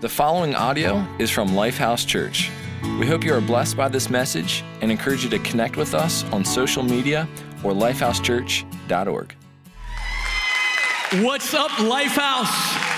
The following audio is from Lifehouse Church. We hope you are blessed by this message and encourage you to connect with us on social media or lifehousechurch.org. What's up, Lifehouse?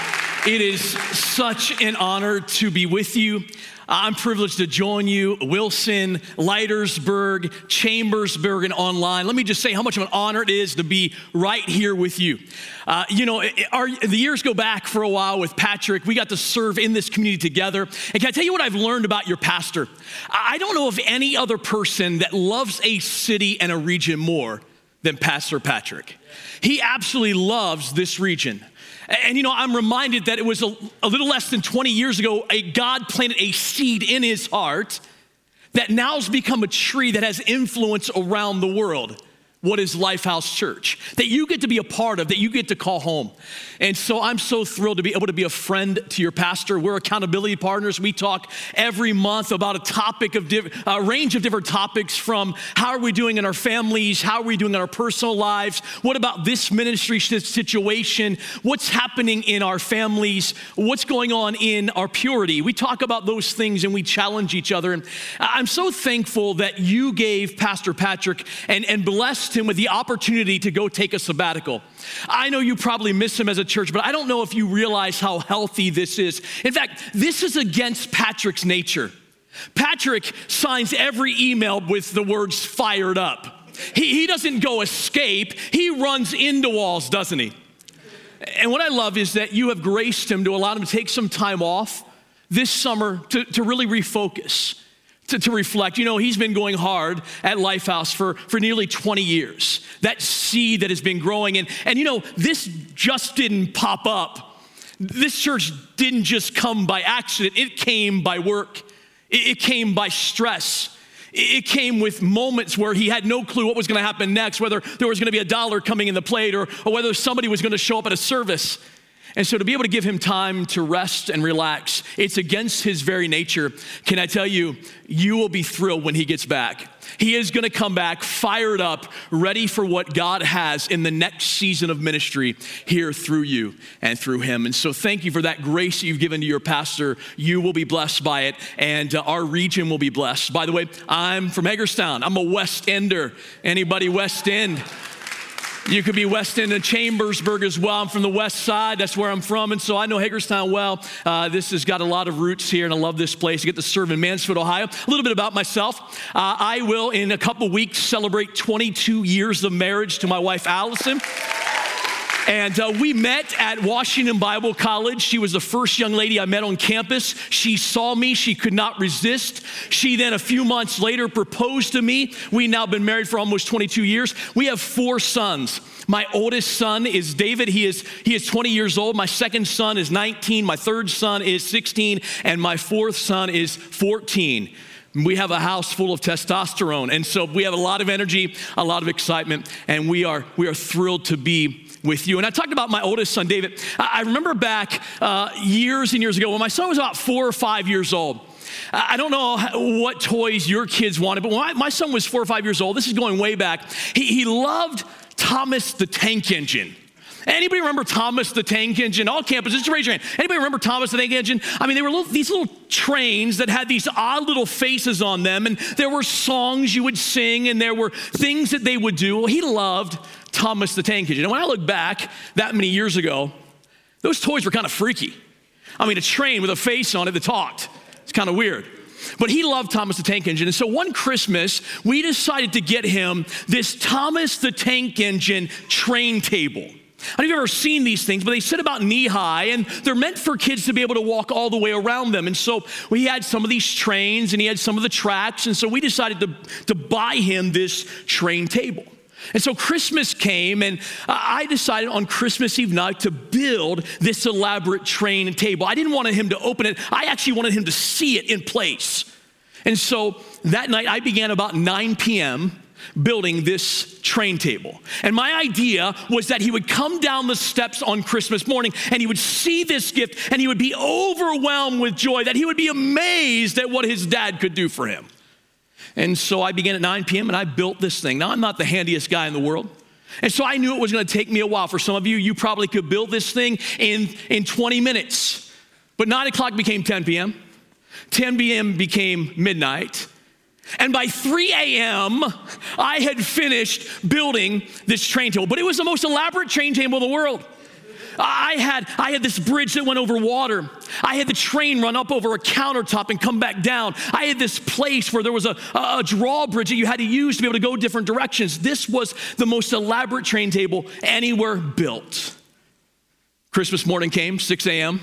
It is such an honor to be with you. I'm privileged to join you, Wilson, Leitersburg, Chambersburg, and online. Let me just say how much of an honor it is to be right here with you. Uh, you know, our, the years go back for a while with Patrick. We got to serve in this community together. And can I tell you what I've learned about your pastor? I don't know of any other person that loves a city and a region more than Pastor Patrick. He absolutely loves this region. And you know, I'm reminded that it was a, a, little less than 20 years ago, a God planted a seed in his heart that now's become a tree that has influence around the world what is Lifehouse Church, that you get to be a part of, that you get to call home. And so I'm so thrilled to be able to be a friend to your pastor. We're accountability partners. We talk every month about a topic of a range of different topics from how are we doing in our families, how are we doing in our personal lives, what about this ministry situation, what's happening in our families, what's going on in our purity. We talk about those things and we challenge each other. And I'm so thankful that you gave Pastor Patrick and, and blessed blessed him with the opportunity to go take a sabbatical. I know you probably miss him as a church, but I don't know if you realize how healthy this is. In fact, this is against Patrick's nature. Patrick signs every email with the words fired up. He, he doesn't go escape, he runs into walls, doesn't he? And what I love is that you have graced him to allow him to take some time off this summer to, to really refocus to, to, reflect. You know, he's been going hard at Lifehouse for, for nearly 20 years. That seed that has been growing. And, and you know, this just didn't pop up. This church didn't just come by accident, it came by work, it, it came by stress. It came with moments where he had no clue what was going to happen next, whether there was going to be a dollar coming in the plate or, or whether somebody was going to show up at a service. And so, to be able to give him time to rest and relax, it's against his very nature. Can I tell you, you will be thrilled when he gets back. He is going to come back fired up, ready for what God has in the next season of ministry here through you and through him. And so, thank you for that grace that you've given to your pastor. You will be blessed by it, and uh, our region will be blessed. By the way, I'm from Hagerstown, I'm a West Ender. Anybody West End? You could be West End and Chambersburg as well. I'm from the west side. That's where I'm from. And so I know Hagerstown well. Uh, this has got a lot of roots here, and I love this place. I get to serve in Mansfield, Ohio. A little bit about myself. Uh, I will, in a couple weeks, celebrate 22 years of marriage to my wife, Allison. And uh, we met at Washington Bible College. She was the first young lady I met on campus. She saw me, she could not resist. She then, a few months later, proposed to me. We now been married for almost 22 years. We have four sons. My oldest son is David. He is, he is 20 years old. My second son is 19. My third son is 16. And my fourth son is 14. We have a house full of testosterone. And so we have a lot of energy, a lot of excitement, and we are, we are thrilled to be with you. And I talked about my oldest son, David. I remember back uh, years and years ago when my son was about four or five years old. I don't know what toys your kids wanted, but when my, my son was four or five years old, this is going way back, he, he loved Thomas the Tank Engine. Anybody remember Thomas the Tank Engine? All campuses, just raise your hand. Anybody remember Thomas the Tank Engine? I mean, they were little, these little trains that had these odd little faces on them, and there were songs you would sing, and there were things that they would do. Well, he loved Thomas the Tank Engine. And when I look back that many years ago, those toys were kind of freaky. I mean, a train with a face on it that talked. It's kind of weird. But he loved Thomas the Tank Engine. And so one Christmas, we decided to get him this Thomas the Tank Engine train table. I don't know if you've ever seen these things, but they sit about knee high and they're meant for kids to be able to walk all the way around them. And so we had some of these trains and he had some of the tracks. And so we decided to, to buy him this train table. And so Christmas came, and I decided on Christmas Eve night to build this elaborate train table. I didn't want him to open it, I actually wanted him to see it in place. And so that night, I began about 9 p.m. building this train table. And my idea was that he would come down the steps on Christmas morning and he would see this gift and he would be overwhelmed with joy, that he would be amazed at what his dad could do for him. And so I began at 9 p.m. and I built this thing. Now, I'm not the handiest guy in the world. And so I knew it was going to take me a while. For some of you, you probably could build this thing in, in 20 minutes. But 9 o'clock became 10 p.m., 10 p.m. became midnight. And by 3 a.m., I had finished building this train table. But it was the most elaborate train table in the world. I had, I had this bridge that went over water. I had the train run up over a countertop and come back down. I had this place where there was a, a drawbridge that you had to use to be able to go different directions. This was the most elaborate train table anywhere built. Christmas morning came, 6 a.m.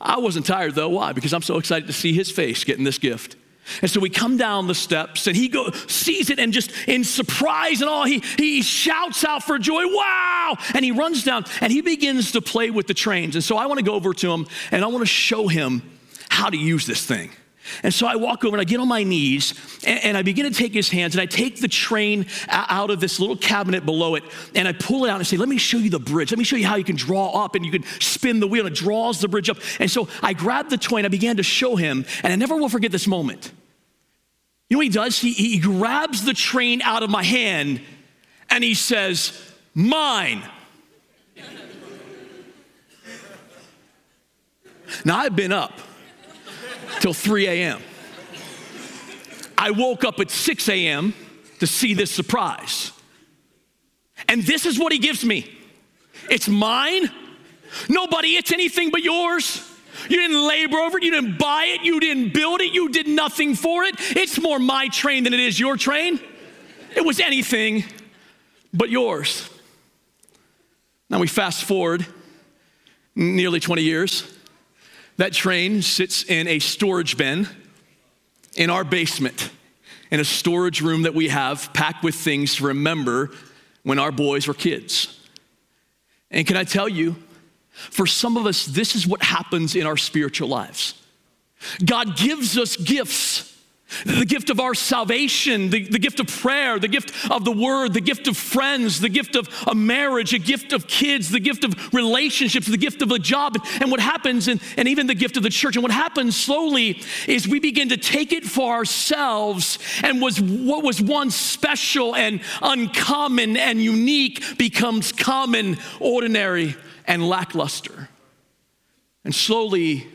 I wasn't tired though. Why? Because I'm so excited to see his face getting this gift. And so we come down the steps and he go, sees it and just in surprise and all, he, he shouts out for joy, wow! And he runs down and he begins to play with the trains. And so I want to go over to him and I want to show him how to use this thing. And so I walk over and I get on my knees and, and, I begin to take his hands and I take the train out of this little cabinet below it and I pull it out and say, Let me show you the bridge. Let me show you how you can draw up and you can spin the wheel and it draws the bridge up. And so I grabbed the toy and I began to show him, and I never will forget this moment. You know what he does? He, he grabs the train out of my hand and he says, Mine. now, I've been up till 3 a.m. I woke up at 6 a.m. to see this surprise. And this is what he gives me it's mine. Nobody, it's anything but yours. You didn't labor over it. You didn't buy it. You didn't build it. You did nothing for it. It's more my train than it is your train. It was anything but yours. Now we fast forward nearly 20 years. That train sits in a storage bin in our basement, in a storage room that we have packed with things to remember when our boys were kids. And can I tell you, for some of us, this is what happens in our spiritual lives. God gives us gifts the gift of our salvation, the, the gift of prayer, the gift of the word, the gift of friends, the gift of a marriage, a gift of kids, the gift of relationships, the gift of a job. And what happens, and, and even the gift of the church, and what happens slowly is we begin to take it for ourselves, and was what was once special and uncommon and unique becomes common, ordinary, and lackluster. And slowly,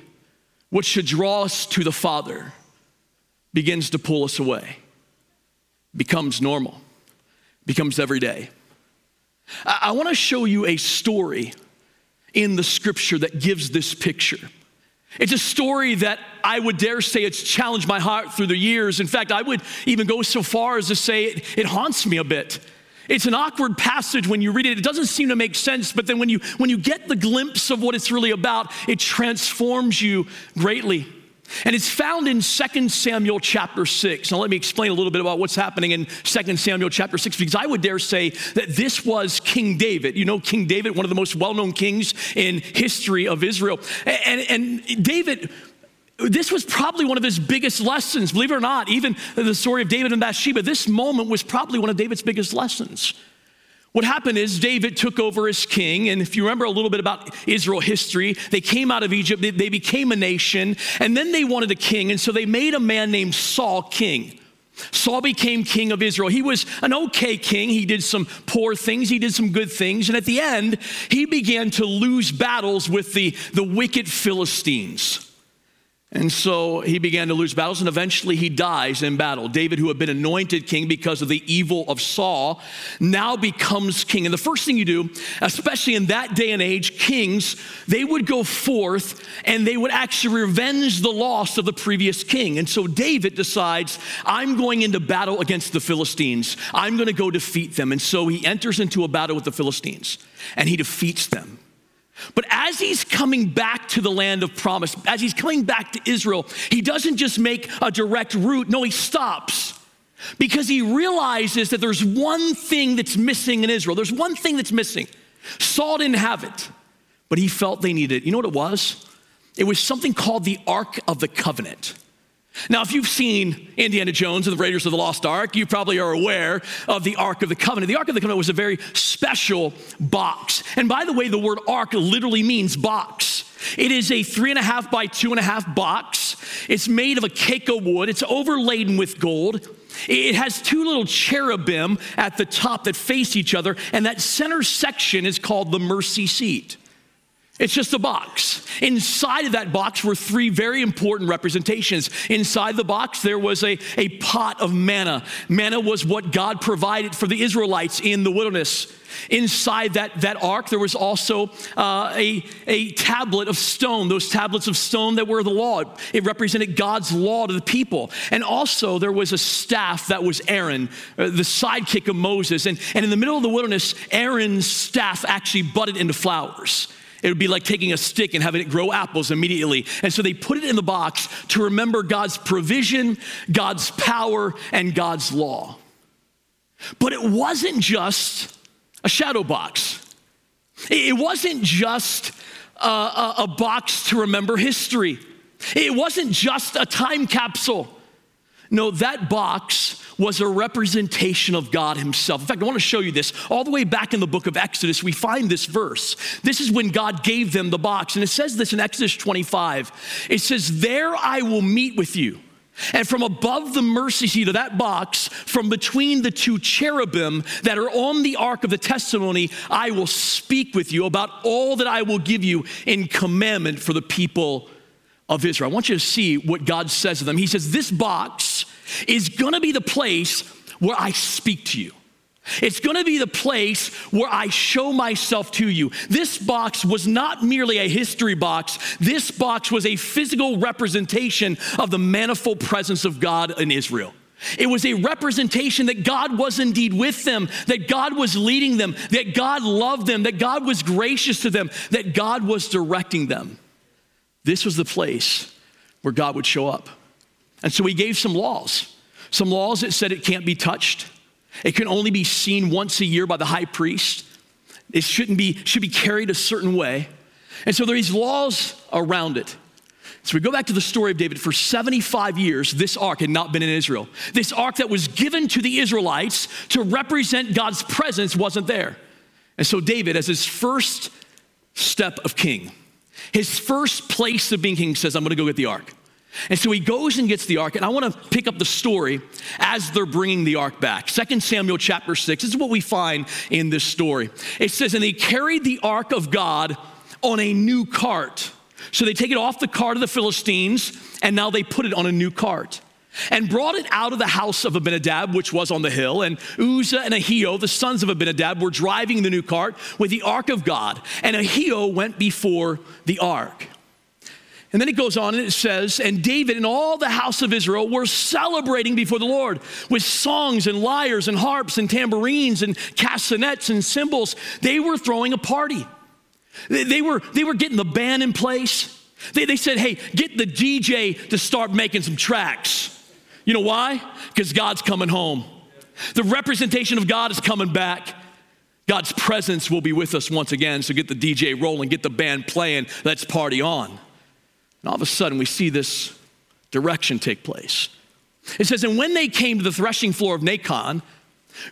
what should draw us to the Father begins to pull us away, becomes normal, becomes everyday. I, I want to show you a story in the scripture that gives this picture. It's a story that I would dare say it's challenged my heart through the years. In fact, I would even go so far as to say it, it haunts me a bit. It's an awkward passage when you read it. It doesn't seem to make sense, but then when you when you get the glimpse of what it's really about, it transforms you greatly. And it's found in 2 Samuel chapter 6. Now, let me explain a little bit about what's happening in 2 Samuel chapter 6, because I would dare say that this was King David. You know, King David, one of the most well known kings in history of Israel. And, and David this was probably one of his biggest lessons. Believe it or not, even the story of David and Bathsheba, this moment was probably one of David's biggest lessons. What happened is David took over as king, and if you remember a little bit about Israel history, they came out of Egypt, they became a nation, and then they wanted a king, and so they made a man named Saul king. Saul became king of Israel. He was an okay king. He did some poor things, he did some good things, and at the end, he began to lose battles with the, the wicked Philistines. And so he began to lose battles, and eventually he dies in battle. David, who had been anointed king because of the evil of Saul, now becomes king. And the first thing you do, especially in that day and age, kings, they would go forth and they would actually revenge the loss of the previous king. And so David decides, I'm going into battle against the Philistines. I'm going to go defeat them. And so he enters into a battle with the Philistines and he defeats them. But as he's coming back to the land of promise, as he's coming back to Israel, he doesn't just make a direct route. No, he stops because he realizes that there's one thing that's missing in Israel. There's one thing that's missing. Saul didn't have it, but he felt they needed it. You know what it was? It was something called the Ark of the Covenant. Now, if you've seen Indiana Jones and the Raiders of the Lost Ark, you probably are aware of the Ark of the Covenant. The Ark of the Covenant was a very special box. And by the way, the word ark literally means box. It is a three and a half by two and a half box. It's made of a acacia wood, it's overladen with gold. It has two little cherubim at the top that face each other, and that center section is called the mercy seat. It's just a box. Inside of that box were three very important representations. Inside the box, there was a, a pot of manna. Manna was what God provided for the Israelites in the wilderness. Inside that, that ark, there was also uh, a, a tablet of stone, those tablets of stone that were the law. It represented God's law to the people. And also, there was a staff that was Aaron, uh, the sidekick of Moses. And, and in the middle of the wilderness, Aaron's staff actually budded into flowers. It would be like taking a stick and having it grow apples immediately. And so they put it in the box to remember God's provision, God's power, and God's law. But it wasn't just a shadow box, it wasn't just a, a, a box to remember history, it wasn't just a time capsule. No, that box was a representation of God Himself. In fact, I want to show you this. All the way back in the book of Exodus, we find this verse. This is when God gave them the box. And it says this in Exodus 25. It says, There I will meet with you. And from above the mercy seat of that box, from between the two cherubim that are on the ark of the testimony, I will speak with you about all that I will give you in commandment for the people of Israel. I want you to see what God says to them. He says, This box is gonna be the place where I speak to you. It's gonna be the place where I show myself to you. This box was not merely a history box, this box was a physical representation of the manifold presence of God in Israel. It was a representation that God was indeed with them, that God was leading them, that God loved them, that God was gracious to them, that God was directing them. This was the place where God would show up. And so he gave some laws. Some laws that said it can't be touched. It can only be seen once a year by the high priest. It shouldn't be, should be carried a certain way. And so there are these laws around it. So we go back to the story of David. For 75 years, this ark had not been in Israel. This ark that was given to the Israelites to represent God's presence wasn't there. And so David, as his first step of king, his first place of being king says, I'm gonna go get the ark. And so he goes and gets the ark, and I want to pick up the story as they're bringing the ark back. 2 Samuel chapter 6, this is what we find in this story. It says, And they carried the ark of God on a new cart. So they take it off the cart of the Philistines, and now they put it on a new cart and brought it out of the house of Abinadab, which was on the hill. And Uzzah and Ahio, the sons of Abinadab, were driving the new cart with the ark of God. And Ahio went before the ark. And then it goes on and it says, And David and all the house of Israel were celebrating before the Lord with songs and lyres and harps and tambourines and castanets and cymbals. They were throwing a party. They were, they were getting the band in place. They, they said, Hey, get the DJ to start making some tracks. You know why? Because God's coming home. The representation of God is coming back. God's presence will be with us once again. So get the DJ rolling, get the band playing, let's party on. And all of a sudden, we see this direction take place. It says, And when they came to the threshing floor of Nacon,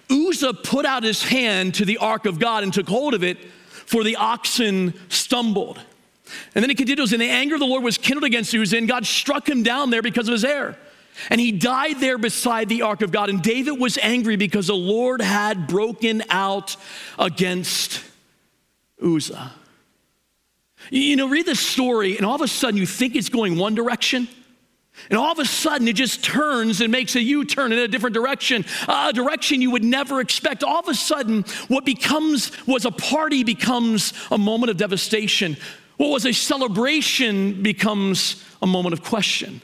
Uzzah put out his hand to the ark of God and took hold of it, for the oxen stumbled. And then it continues, and the anger of the Lord was kindled against Uzzah, and God struck him down there because of his error. And he died there beside the ark of God. And David was angry because the Lord had broken out against Uzzah. You know, read the story, and all of a sudden you think it's going one direction. And all of a sudden, it just turns and makes a U turn in a different direction, a direction you would never expect. All of a sudden, what becomes was a party becomes a moment of devastation. What was a celebration becomes a moment of question.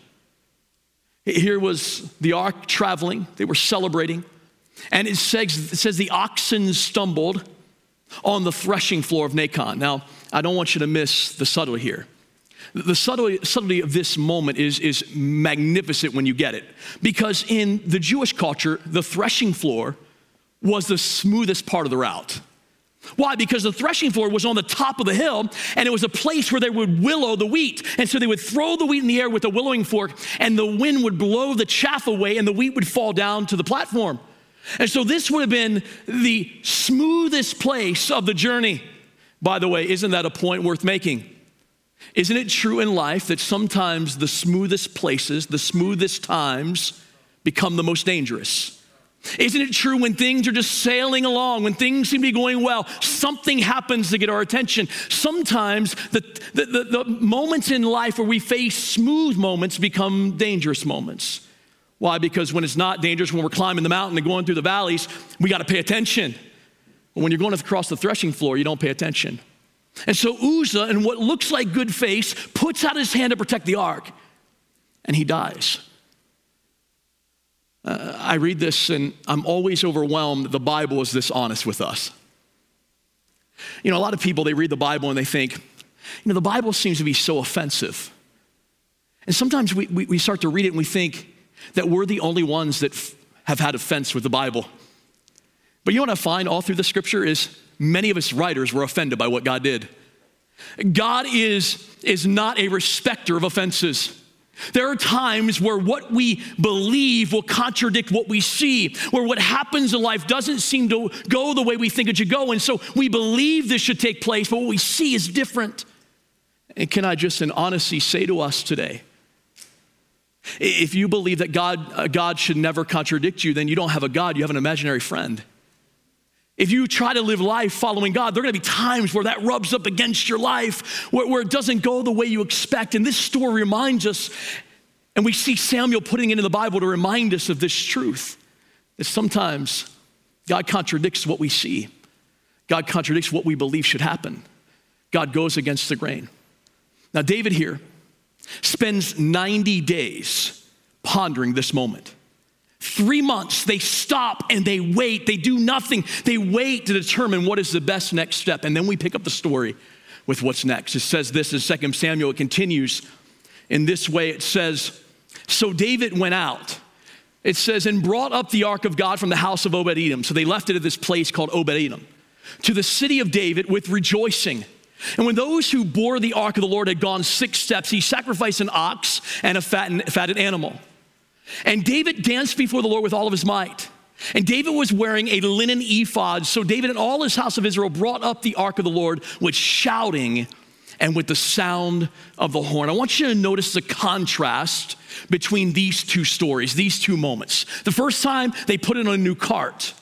Here was the ark traveling, they were celebrating, and it says, it says the oxen stumbled on the threshing floor of Nacon. Now, I don't want you to miss the subtlety here. The subtlety, subtlety of this moment is, is magnificent when you get it. Because in the Jewish culture, the threshing floor was the smoothest part of the route. Why? Because the threshing floor was on the top of the hill and it was a place where they would winnow the wheat. And so they would throw the wheat in the air with a winnowing fork and the wind would blow the chaff away and the wheat would fall down to the platform. And so this would have been the smoothest place of the journey. By the way, isn't that a point worth making? Isn't it true in life that sometimes the smoothest places, the smoothest times become the most dangerous? Isn't it true when things are just sailing along, when things seem to be going well, something happens to get our attention? Sometimes the, the, the, the, moments in life where we face smooth moments become dangerous moments. Why? Because when it's not dangerous, when we're climbing the mountain and going through the valleys, we got to pay attention. When you're going across the threshing floor, you don't pay attention. And so Uzzah, in what looks like good faith, puts out his hand to protect the ark, and he dies. Uh, I read this and I'm always overwhelmed that the Bible is this honest with us. You know, a lot of people, they read the Bible and they think, you know, the Bible seems to be so offensive. And sometimes we, we, we start to read it and we think that we're the only ones that f- have had offense with the Bible. But you what I find all through the scripture is many of us writers were offended by what God did. God is, is not a respecter of offenses. There are times where what we believe will contradict what we see, where what happens in life doesn't seem to go the way we think it should go. And so we believe this should take place, but what we see is different. And can I just in honesty say to us today, if you believe that God, uh, God should never contradict you, then you don't have a God, you have an imaginary friend. If you try to live life following God, there are gonna be times where that rubs up against your life, where, where, it doesn't go the way you expect. And this story reminds us, and we see Samuel putting it into the Bible to remind us of this truth that sometimes God contradicts what we see, God contradicts what we believe should happen. God goes against the grain. Now, David here spends 90 days pondering this moment. Three months, they stop and they wait. They do nothing. They wait to determine what is the best next step. And then we pick up the story with what's next. It says this in 2 Samuel. It continues in this way it says, So David went out. It says, and brought up the ark of God from the house of Obed Edom. So they left it at this place called Obed Edom to the city of David with rejoicing. And when those who bore the ark of the Lord had gone six steps, he sacrificed an ox and a fattened, fatted animal. And David danced before the Lord with all of his might. And David was wearing a linen ephod. So David and all his house of Israel brought up the ark of the Lord with shouting and with the sound of the horn. I want you to notice the contrast between these two stories, these two moments. The first time, they put it on a new cart.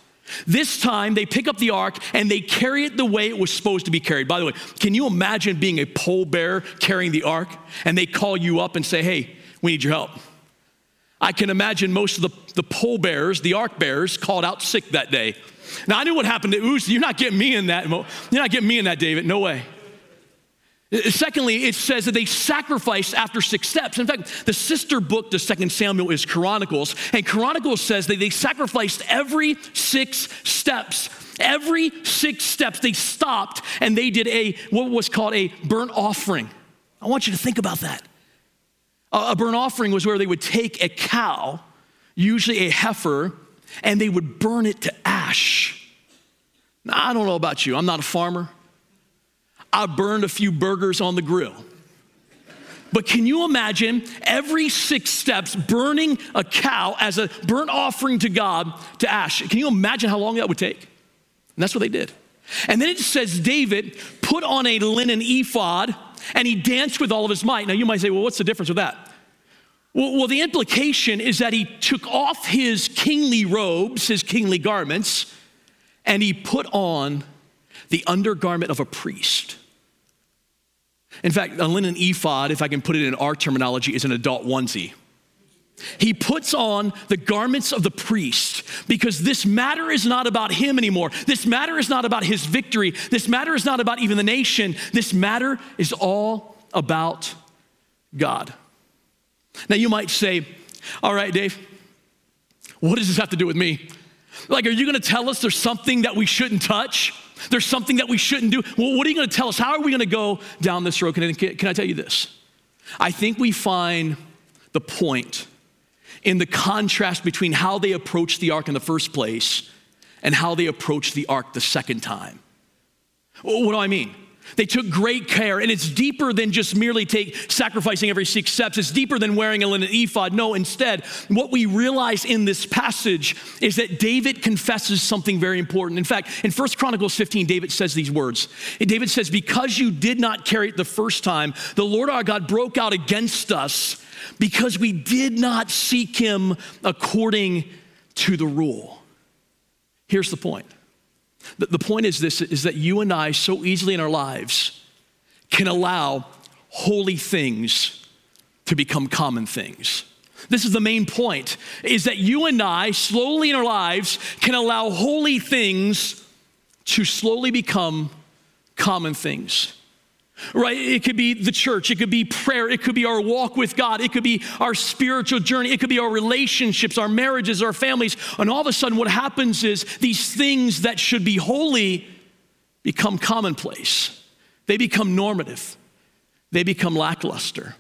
This time, they pick up the ark and they carry it the way it was supposed to be carried. By the way, can you imagine being a pallbearer carrying the ark and they call you up and say, hey, we need your help? I can imagine most of the, the pole bearers, the ark bearers, called out sick that day. Now, I knew what happened to Uzzah. You're not getting me in that. You're not getting me in that, David. No way. Uh, secondly, it says that they sacrificed after six steps. In fact, the sister book to Second Samuel is Chronicles, and Chronicles says that they sacrificed every six steps. Every six steps, they stopped and they did a what was called a burnt offering. I want you to think about that. A burnt offering was where they would take a cow, usually a heifer, and they would burn it to ash. Now, I don't know about you, I'm not a farmer. I burned a few burgers on the grill. But can you imagine every six steps burning a cow as a burnt offering to God to ash? Can you imagine how long that would take? And that's what they did. And then it says David put on a linen ephod and he danced with all of his might. Now you might say, well, what's the difference with that? Well, well, the implication is that he took off his kingly robes, his kingly garments, and he put on the undergarment of a priest. In fact, a linen ephod, if I can put it in our terminology, is an adult onesie. He puts on the garments of the priest because this matter is not about him anymore. This matter is not about his victory. This matter is not about even the nation. This matter is all about God. Now, you might say, All right, Dave, what does this have to do with me? Like, are you gonna tell us there's something that we shouldn't touch? There's something that we shouldn't do? Well, what are you gonna tell us? How are we gonna go down this road? Can I, can I tell you this? I think we find the point in the contrast between how they approached the ark in the first place and how they approached the ark the second time. What do I mean? They took great care, and it's deeper than just merely take sacrificing every six steps. It's deeper than wearing a linen ephod. No, instead, what we realize in this passage is that David confesses something very important. In fact, in 1 Chronicles 15, David says these words. David says, Because you did not carry it the first time, the Lord our God broke out against us because we did not seek him according to the rule. Here's the point. The, the point is this is that you and I so easily in our lives can allow holy things to become common things. This is the main point is that you and I slowly in our lives can allow holy things to slowly become common things. Right? It could be the church, it could be prayer, it could be our walk with God, it could be our spiritual journey, it could be our relationships, our marriages, our families. And all of a sudden, what happens is these things that should be holy become commonplace, they become normative, they become lackluster,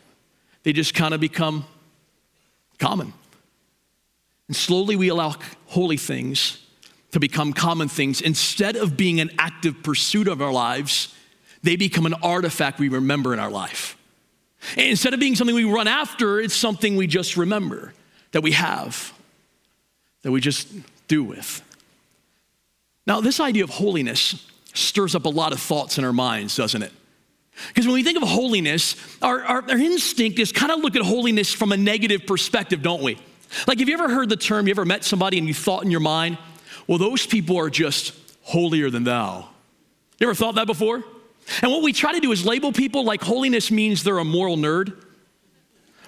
they just kind of become common. And slowly we allow holy things to become common things. Instead of being an active pursuit of our lives they become an artifact we remember in our life. And instead of being something we run after, it's something we just remember that we have, that we just do with. Now, this idea of holiness stirs up a lot of thoughts in our minds, doesn't it? Because when we think of holiness, our, our, our instinct is kind of look at holiness from a negative perspective, don't we? Like, have you ever heard the term, you ever met somebody and you thought in your mind, well, those people are just holier than thou? You ever thought that before? And what we try to do is label people like holiness means they're a moral nerd.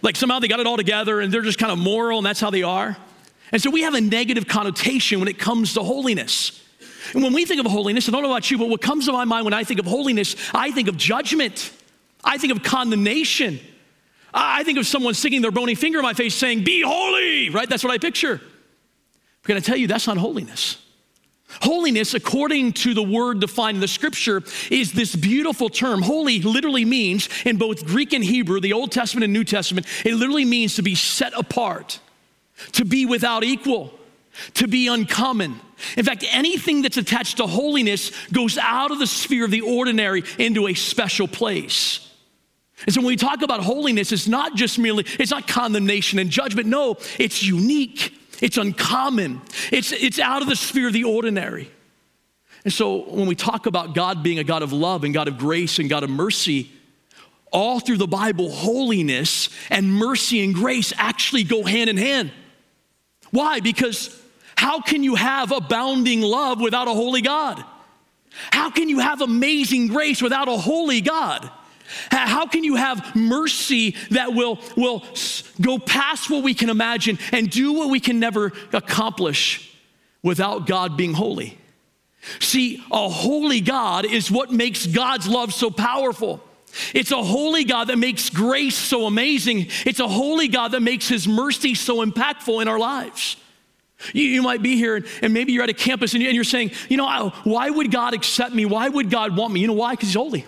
Like somehow they got it all together and they're just kind of moral and that's how they are. And so we have a negative connotation when it comes to holiness. And when we think of holiness, I don't know about you, but what comes to my mind when I think of holiness, I think of judgment. I think of condemnation. I think of someone sticking their bony finger in my face saying, Be holy, right? That's what I picture. But can I tell you, that's not holiness. Holiness, according to the word defined in the scripture, is this beautiful term. Holy literally means, in both Greek and Hebrew, the Old Testament and New Testament, it literally means to be set apart, to be without equal, to be uncommon. In fact, anything that's attached to holiness goes out of the sphere of the ordinary into a special place. And so when we talk about holiness, it's not just merely, it's not condemnation and judgment. No, it's unique. It's uncommon. It's, it's out of the sphere of the ordinary. And so when we talk about God being a God of love and God of grace and God of mercy, all through the Bible, holiness and mercy and grace actually go hand in hand. Why? Because how can you have abounding love without a holy God? How can you have amazing grace without a holy God? How can you have mercy that will, will go past what we can imagine and do what we can never accomplish without God being holy? See, a holy God is what makes God's love so powerful. It's a holy God that makes grace so amazing. It's a holy God that makes his mercy so impactful in our lives. You, you might be here and, and, maybe you're at a campus and you're saying, you know, why would God accept me? Why would God want me? You know why? Because he's holy.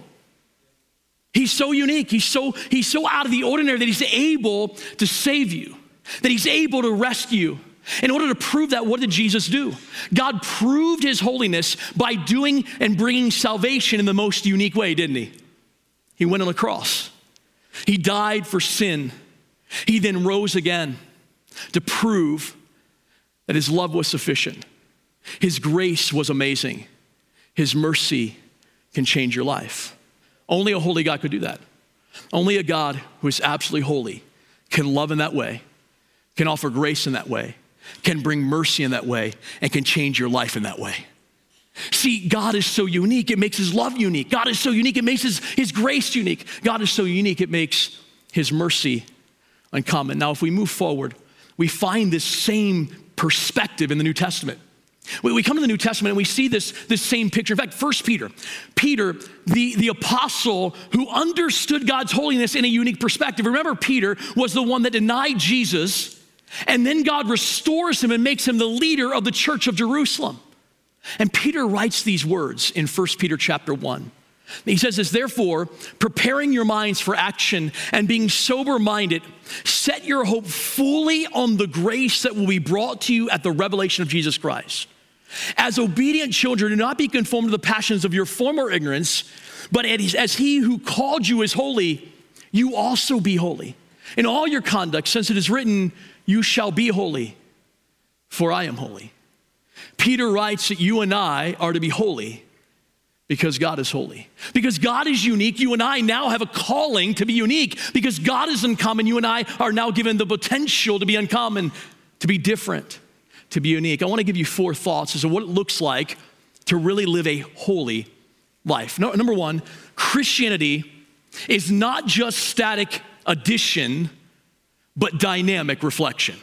He's so unique. He's so, he's so out of the ordinary that he's able to save you, that he's able to rescue. In order to prove that, what did Jesus do? God proved his holiness by doing and bringing salvation in the most unique way, didn't he? He went on the cross. He died for sin. He then rose again to prove that his love was sufficient. His grace was amazing. His mercy can change your life. Only a holy God could do that. Only a God who is absolutely holy can love in that way, can offer grace in that way, can bring mercy in that way, and can change your life in that way. See, God is so unique, it makes his love unique. God is so unique, it makes his, his grace unique. God is so unique, it makes his mercy uncommon. Now, if we move forward, we find this same perspective in the New Testament. We, come to the New Testament and we see this, this same picture. In fact, First Peter, Peter, the, the apostle who understood God's holiness in a unique perspective. Remember, Peter was the one that denied Jesus, and then God restores him and makes him the leader of the church of Jerusalem. And Peter writes these words in First Peter chapter 1. He says this, therefore, preparing your minds for action and being sober minded, set your hope fully on the grace that will be brought to you at the revelation of Jesus Christ. As obedient children, do not be conformed to the passions of your former ignorance, but as he who called you is holy, you also be holy. In all your conduct, since it is written, You shall be holy, for I am holy. Peter writes that you and I are to be holy because God is holy. Because God is unique, you and I now have a calling to be unique. Because God is uncommon, you and I are now given the potential to be uncommon, to be different to be unique. I want to give you four thoughts as to what it looks like to really live a holy life. No, number one, Christianity is not just static addition, but dynamic reflection.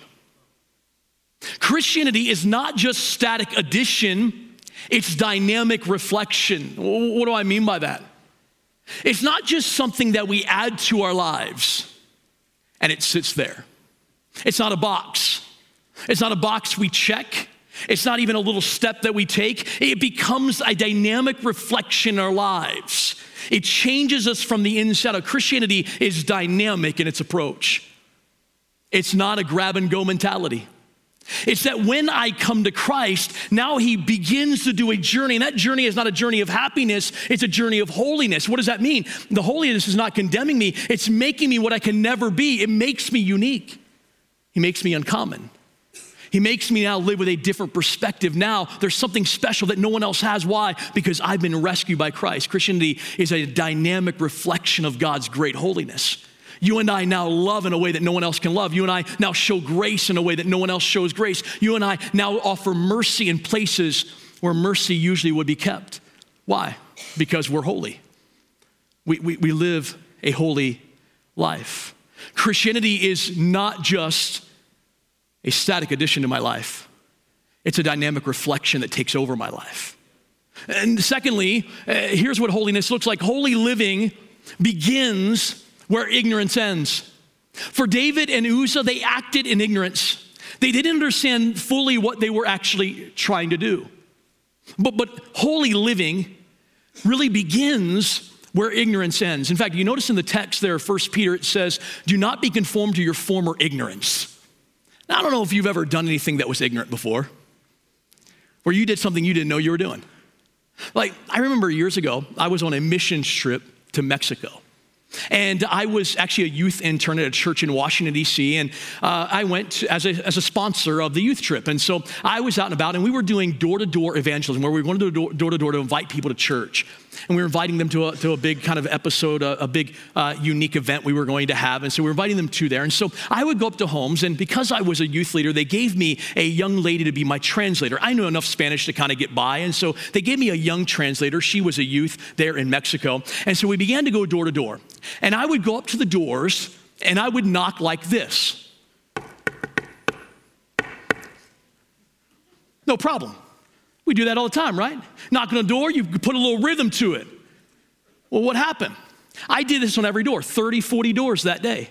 Christianity is not just static addition, it's dynamic reflection. What do I mean by that? It's not just something that we add to our lives and it sits there. It's not a box. It's not a box we check. It's not even a little step that we take. It becomes a dynamic reflection in our lives. It changes us from the inside out. Christianity is dynamic in its approach. It's not a grab and go mentality. It's that when I come to Christ, now He begins to do a journey, and that journey is not a journey of happiness, it's a journey of holiness. What does that mean? The holiness is not condemning me, it's making me what I can never be. It makes me unique, He makes me uncommon. He makes me now live with a different perspective. Now there's something special that no one else has. Why? Because I've been rescued by Christ. Christianity is a dynamic reflection of God's great holiness. You and I now love in a way that no one else can love. You and I now show grace in a way that no one else shows grace. You and I now offer mercy in places where mercy usually would be kept. Why? Because we're holy. We, we, we live a holy life. Christianity is not just a static addition to my life, it's a dynamic reflection that takes over my life. And secondly, uh, here's what holiness looks like holy living begins where ignorance ends. For David and Uzzah, they acted in ignorance. They didn't understand fully what they were actually trying to do. But, but holy living really begins where ignorance ends. In fact, you notice in the text there, 1 Peter, it says, Do not be conformed to your former ignorance. Now, I don't know if you've ever done anything that was ignorant before, where you did something you didn't know you were doing. Like, I remember years ago, I was on a missions trip to Mexico. And I was actually a youth intern at a church in Washington, D.C., and uh, I went as a, as a sponsor of the youth trip. And so I was out and about, and we were doing door to door evangelism, where we were going door to door to invite people to church. And we were inviting them to a, to a big kind of episode, a, a big uh, unique event we were going to have. And so we were inviting them to there. And so I would go up to homes, and because I was a youth leader, they gave me a young lady to be my translator. I knew enough Spanish to kind of get by, and so they gave me a young translator. She was a youth there in Mexico. And so we began to go door to door. And I would go up to the doors and I would knock like this. No problem. We do that all the time, right? Knock on a door, you put a little rhythm to it. Well, what happened? I did this on every door, 30, 40 doors that day.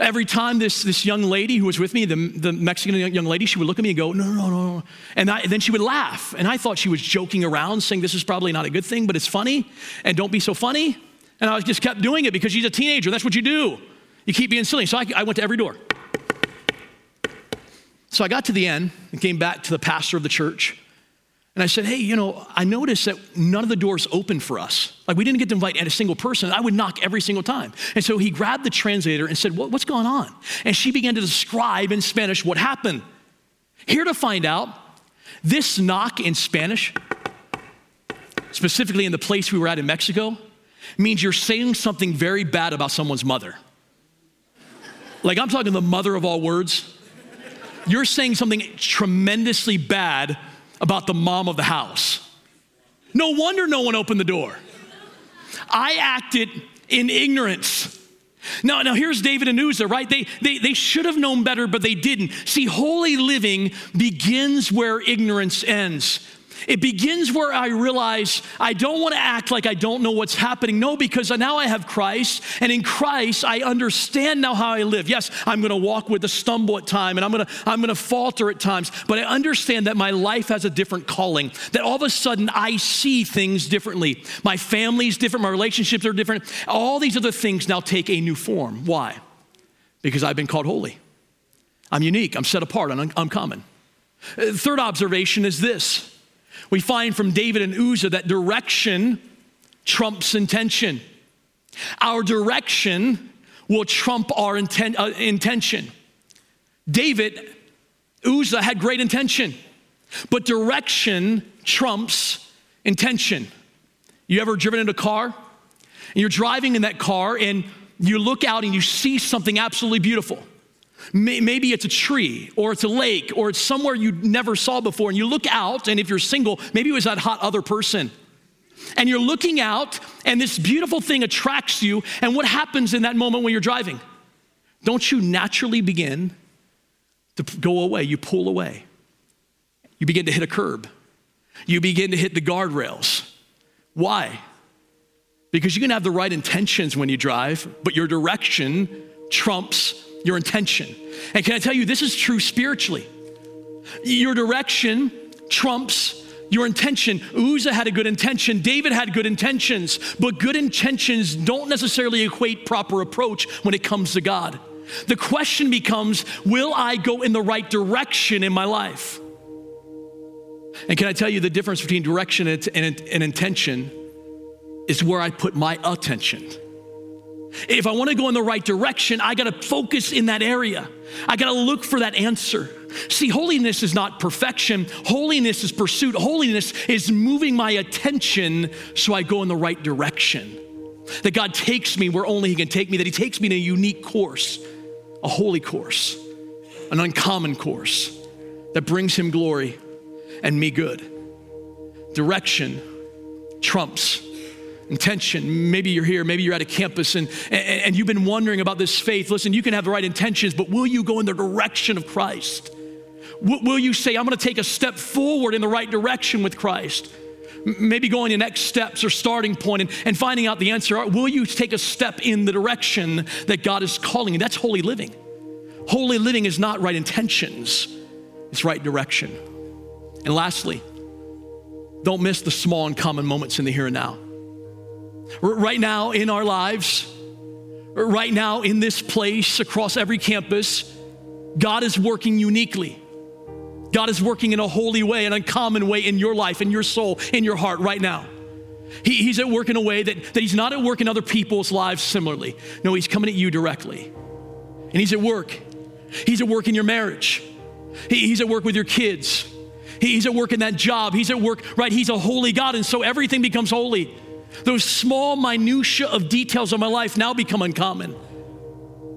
Every time this, this young lady who was with me, the, the Mexican young lady, she would look at me and go, no, no, no, no. And I, then she would laugh. And I thought she was joking around, saying this is probably not a good thing, but it's funny. And don't be so funny. And I just kept doing it because she's a teenager. That's what you do. You keep being silly. So I, I went to every door. So I got to the end and came back to the pastor of the church. And I said, Hey, you know, I noticed that none of the doors opened for us. Like, we didn't get to invite a single person. I would knock every single time. And so he grabbed the translator and said, What's going on? And she began to describe in Spanish what happened. Here to find out, this knock in Spanish, specifically in the place we were at in Mexico, means you're saying something very bad about someone's mother. Like, I'm talking the mother of all words. You're saying something tremendously bad about the mom of the house. No wonder no one opened the door. I acted in ignorance. Now, now here's David and Uzzah, right? They, they, they should have known better, but they didn't. See, holy living begins where ignorance ends. It begins where I realize I don't want to act like I don't know what's happening. No, because now I have Christ, and in Christ I understand now how I live. Yes, I'm going to walk with a stumble at time, and I'm going to I'm going to falter at times, but I understand that my life has a different calling. That all of a sudden I see things differently. My family's different, my relationships are different. All these other things now take a new form. Why? Because I've been called holy. I'm unique. I'm set apart. I'm uncommon. Uh, third observation is this we find from David and Uzzah that direction trumps intention. Our direction will trump our uh, intention. David, Uzzah had great intention, but direction trumps intention. You ever driven in a car? And you're driving in that car and you look out and you see something absolutely beautiful. Maybe it's a tree or it's a lake or it's somewhere you never saw before. And you look out, and if you're single, maybe it was that hot other person. And you're looking out, and this beautiful thing attracts you. And what happens in that moment when you're driving? Don't you naturally begin to go away? You pull away. You begin to hit a curb. You begin to hit the guardrails. Why? Because you can have the right intentions when you drive, but your direction trumps your intention. And can I tell you, this is true spiritually. Your direction trumps your intention. Uzzah had a good intention. David had good intentions, but good intentions don't necessarily equate proper approach when it comes to God. The question becomes will I go in the right direction in my life? And can I tell you the difference between direction and, and, and intention is where I put my attention. If I want to go in the right direction, I got to focus in that area. I got to look for that answer. See, holiness is not perfection. Holiness is pursuit. Holiness is moving my attention so I go in the right direction. That God takes me where only He can take me, that He takes me in a unique course, a holy course, an uncommon course that brings Him glory and me good. Direction trumps intention. Maybe you're here, maybe you're at a campus and, and, and, you've been wondering about this faith. Listen, you can have the right intentions, but will you go in the direction of Christ? Will, will you say, I'm gonna take a step forward in the right direction with Christ? Maybe going to next steps or starting point and, and finding out the answer. Will you take a step in the direction that God is calling you? That's holy living. Holy living is not right intentions, it's right direction. And lastly, don't miss the small and common moments in the here and now. Right now in our lives, right now in this place, across every campus, God is working uniquely. God is working in a holy way, an uncommon way in your life, in your soul, in your heart right now. He, he's at work in a way that, that He's not at work in other people's lives similarly. No, He's coming at you directly. And He's at work. He's at work in your marriage, he, He's at work with your kids. He's at work in that job. He's at work, right? He's a holy God, and so everything becomes holy. Those small minutiae of details of my life now become uncommon.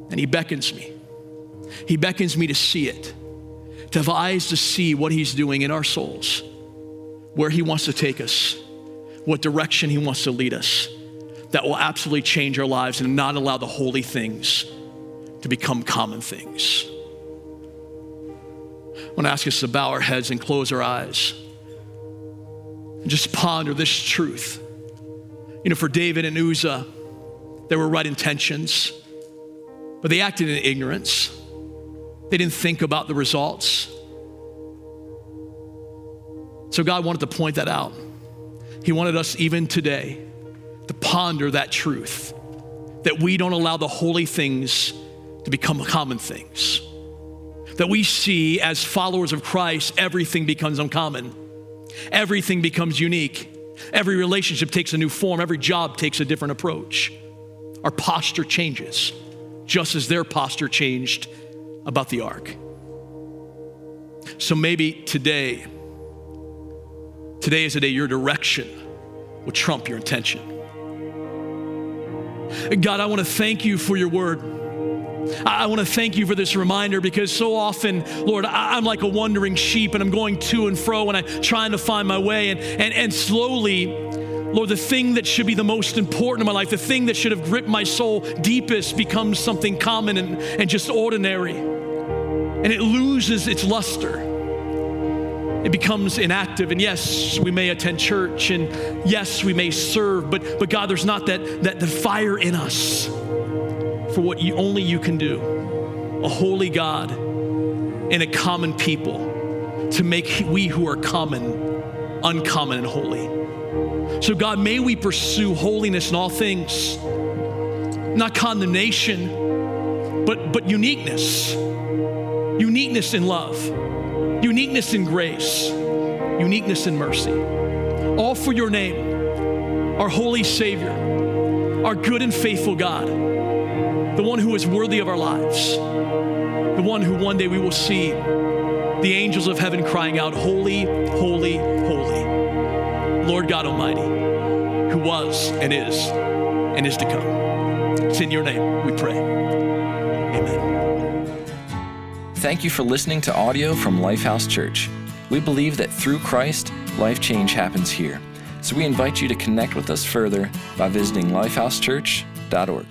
And he beckons me. He beckons me to see it, to have eyes to see what he's doing in our souls, where he wants to take us, what direction he wants to lead us, that will absolutely change our lives and not allow the holy things to become common things. I want to ask us to bow our heads and close our eyes and just ponder this truth you know, for David and Uzzah, there were right intentions, but they acted in ignorance. They didn't think about the results. So God wanted to point that out. He wanted us, even today, to ponder that truth that we don't allow the holy things to become common things. That we see as followers of Christ, everything becomes uncommon, everything becomes unique. Every relationship takes a new form, every job takes a different approach. Our posture changes, just as their posture changed about the ark. So maybe today, today is the day your direction will trump your intention. God, I want to thank you for your word. I want to thank you for this reminder because so often, Lord, I'm like a wandering sheep and I'm going to and fro and I'm trying to find my way. And, and, and slowly, Lord, the thing that should be the most important in my life, the thing that should have gripped my soul deepest, becomes something common and, and just ordinary. And it loses its luster. It becomes inactive. And yes, we may attend church and yes, we may serve, but, but God, there's not that, that the fire in us for what you, only you can do a holy God and a common people to make we who are common uncommon and holy. So, God, may we pursue holiness in all things, not condemnation, but, but uniqueness. Uniqueness in love, uniqueness in grace, uniqueness in mercy. All for your name, our holy Savior, our good and faithful God the one who is worthy of our lives, the one who one day we will see the angels of heaven crying out, Holy, holy, holy, Lord God Almighty, who was and is and is to come. It's in your name we pray. Amen. Thank you for listening to audio from Lifehouse Church. We believe that through Christ, life change happens here. So we invite you to connect with us further by visiting lifehousechurch.org.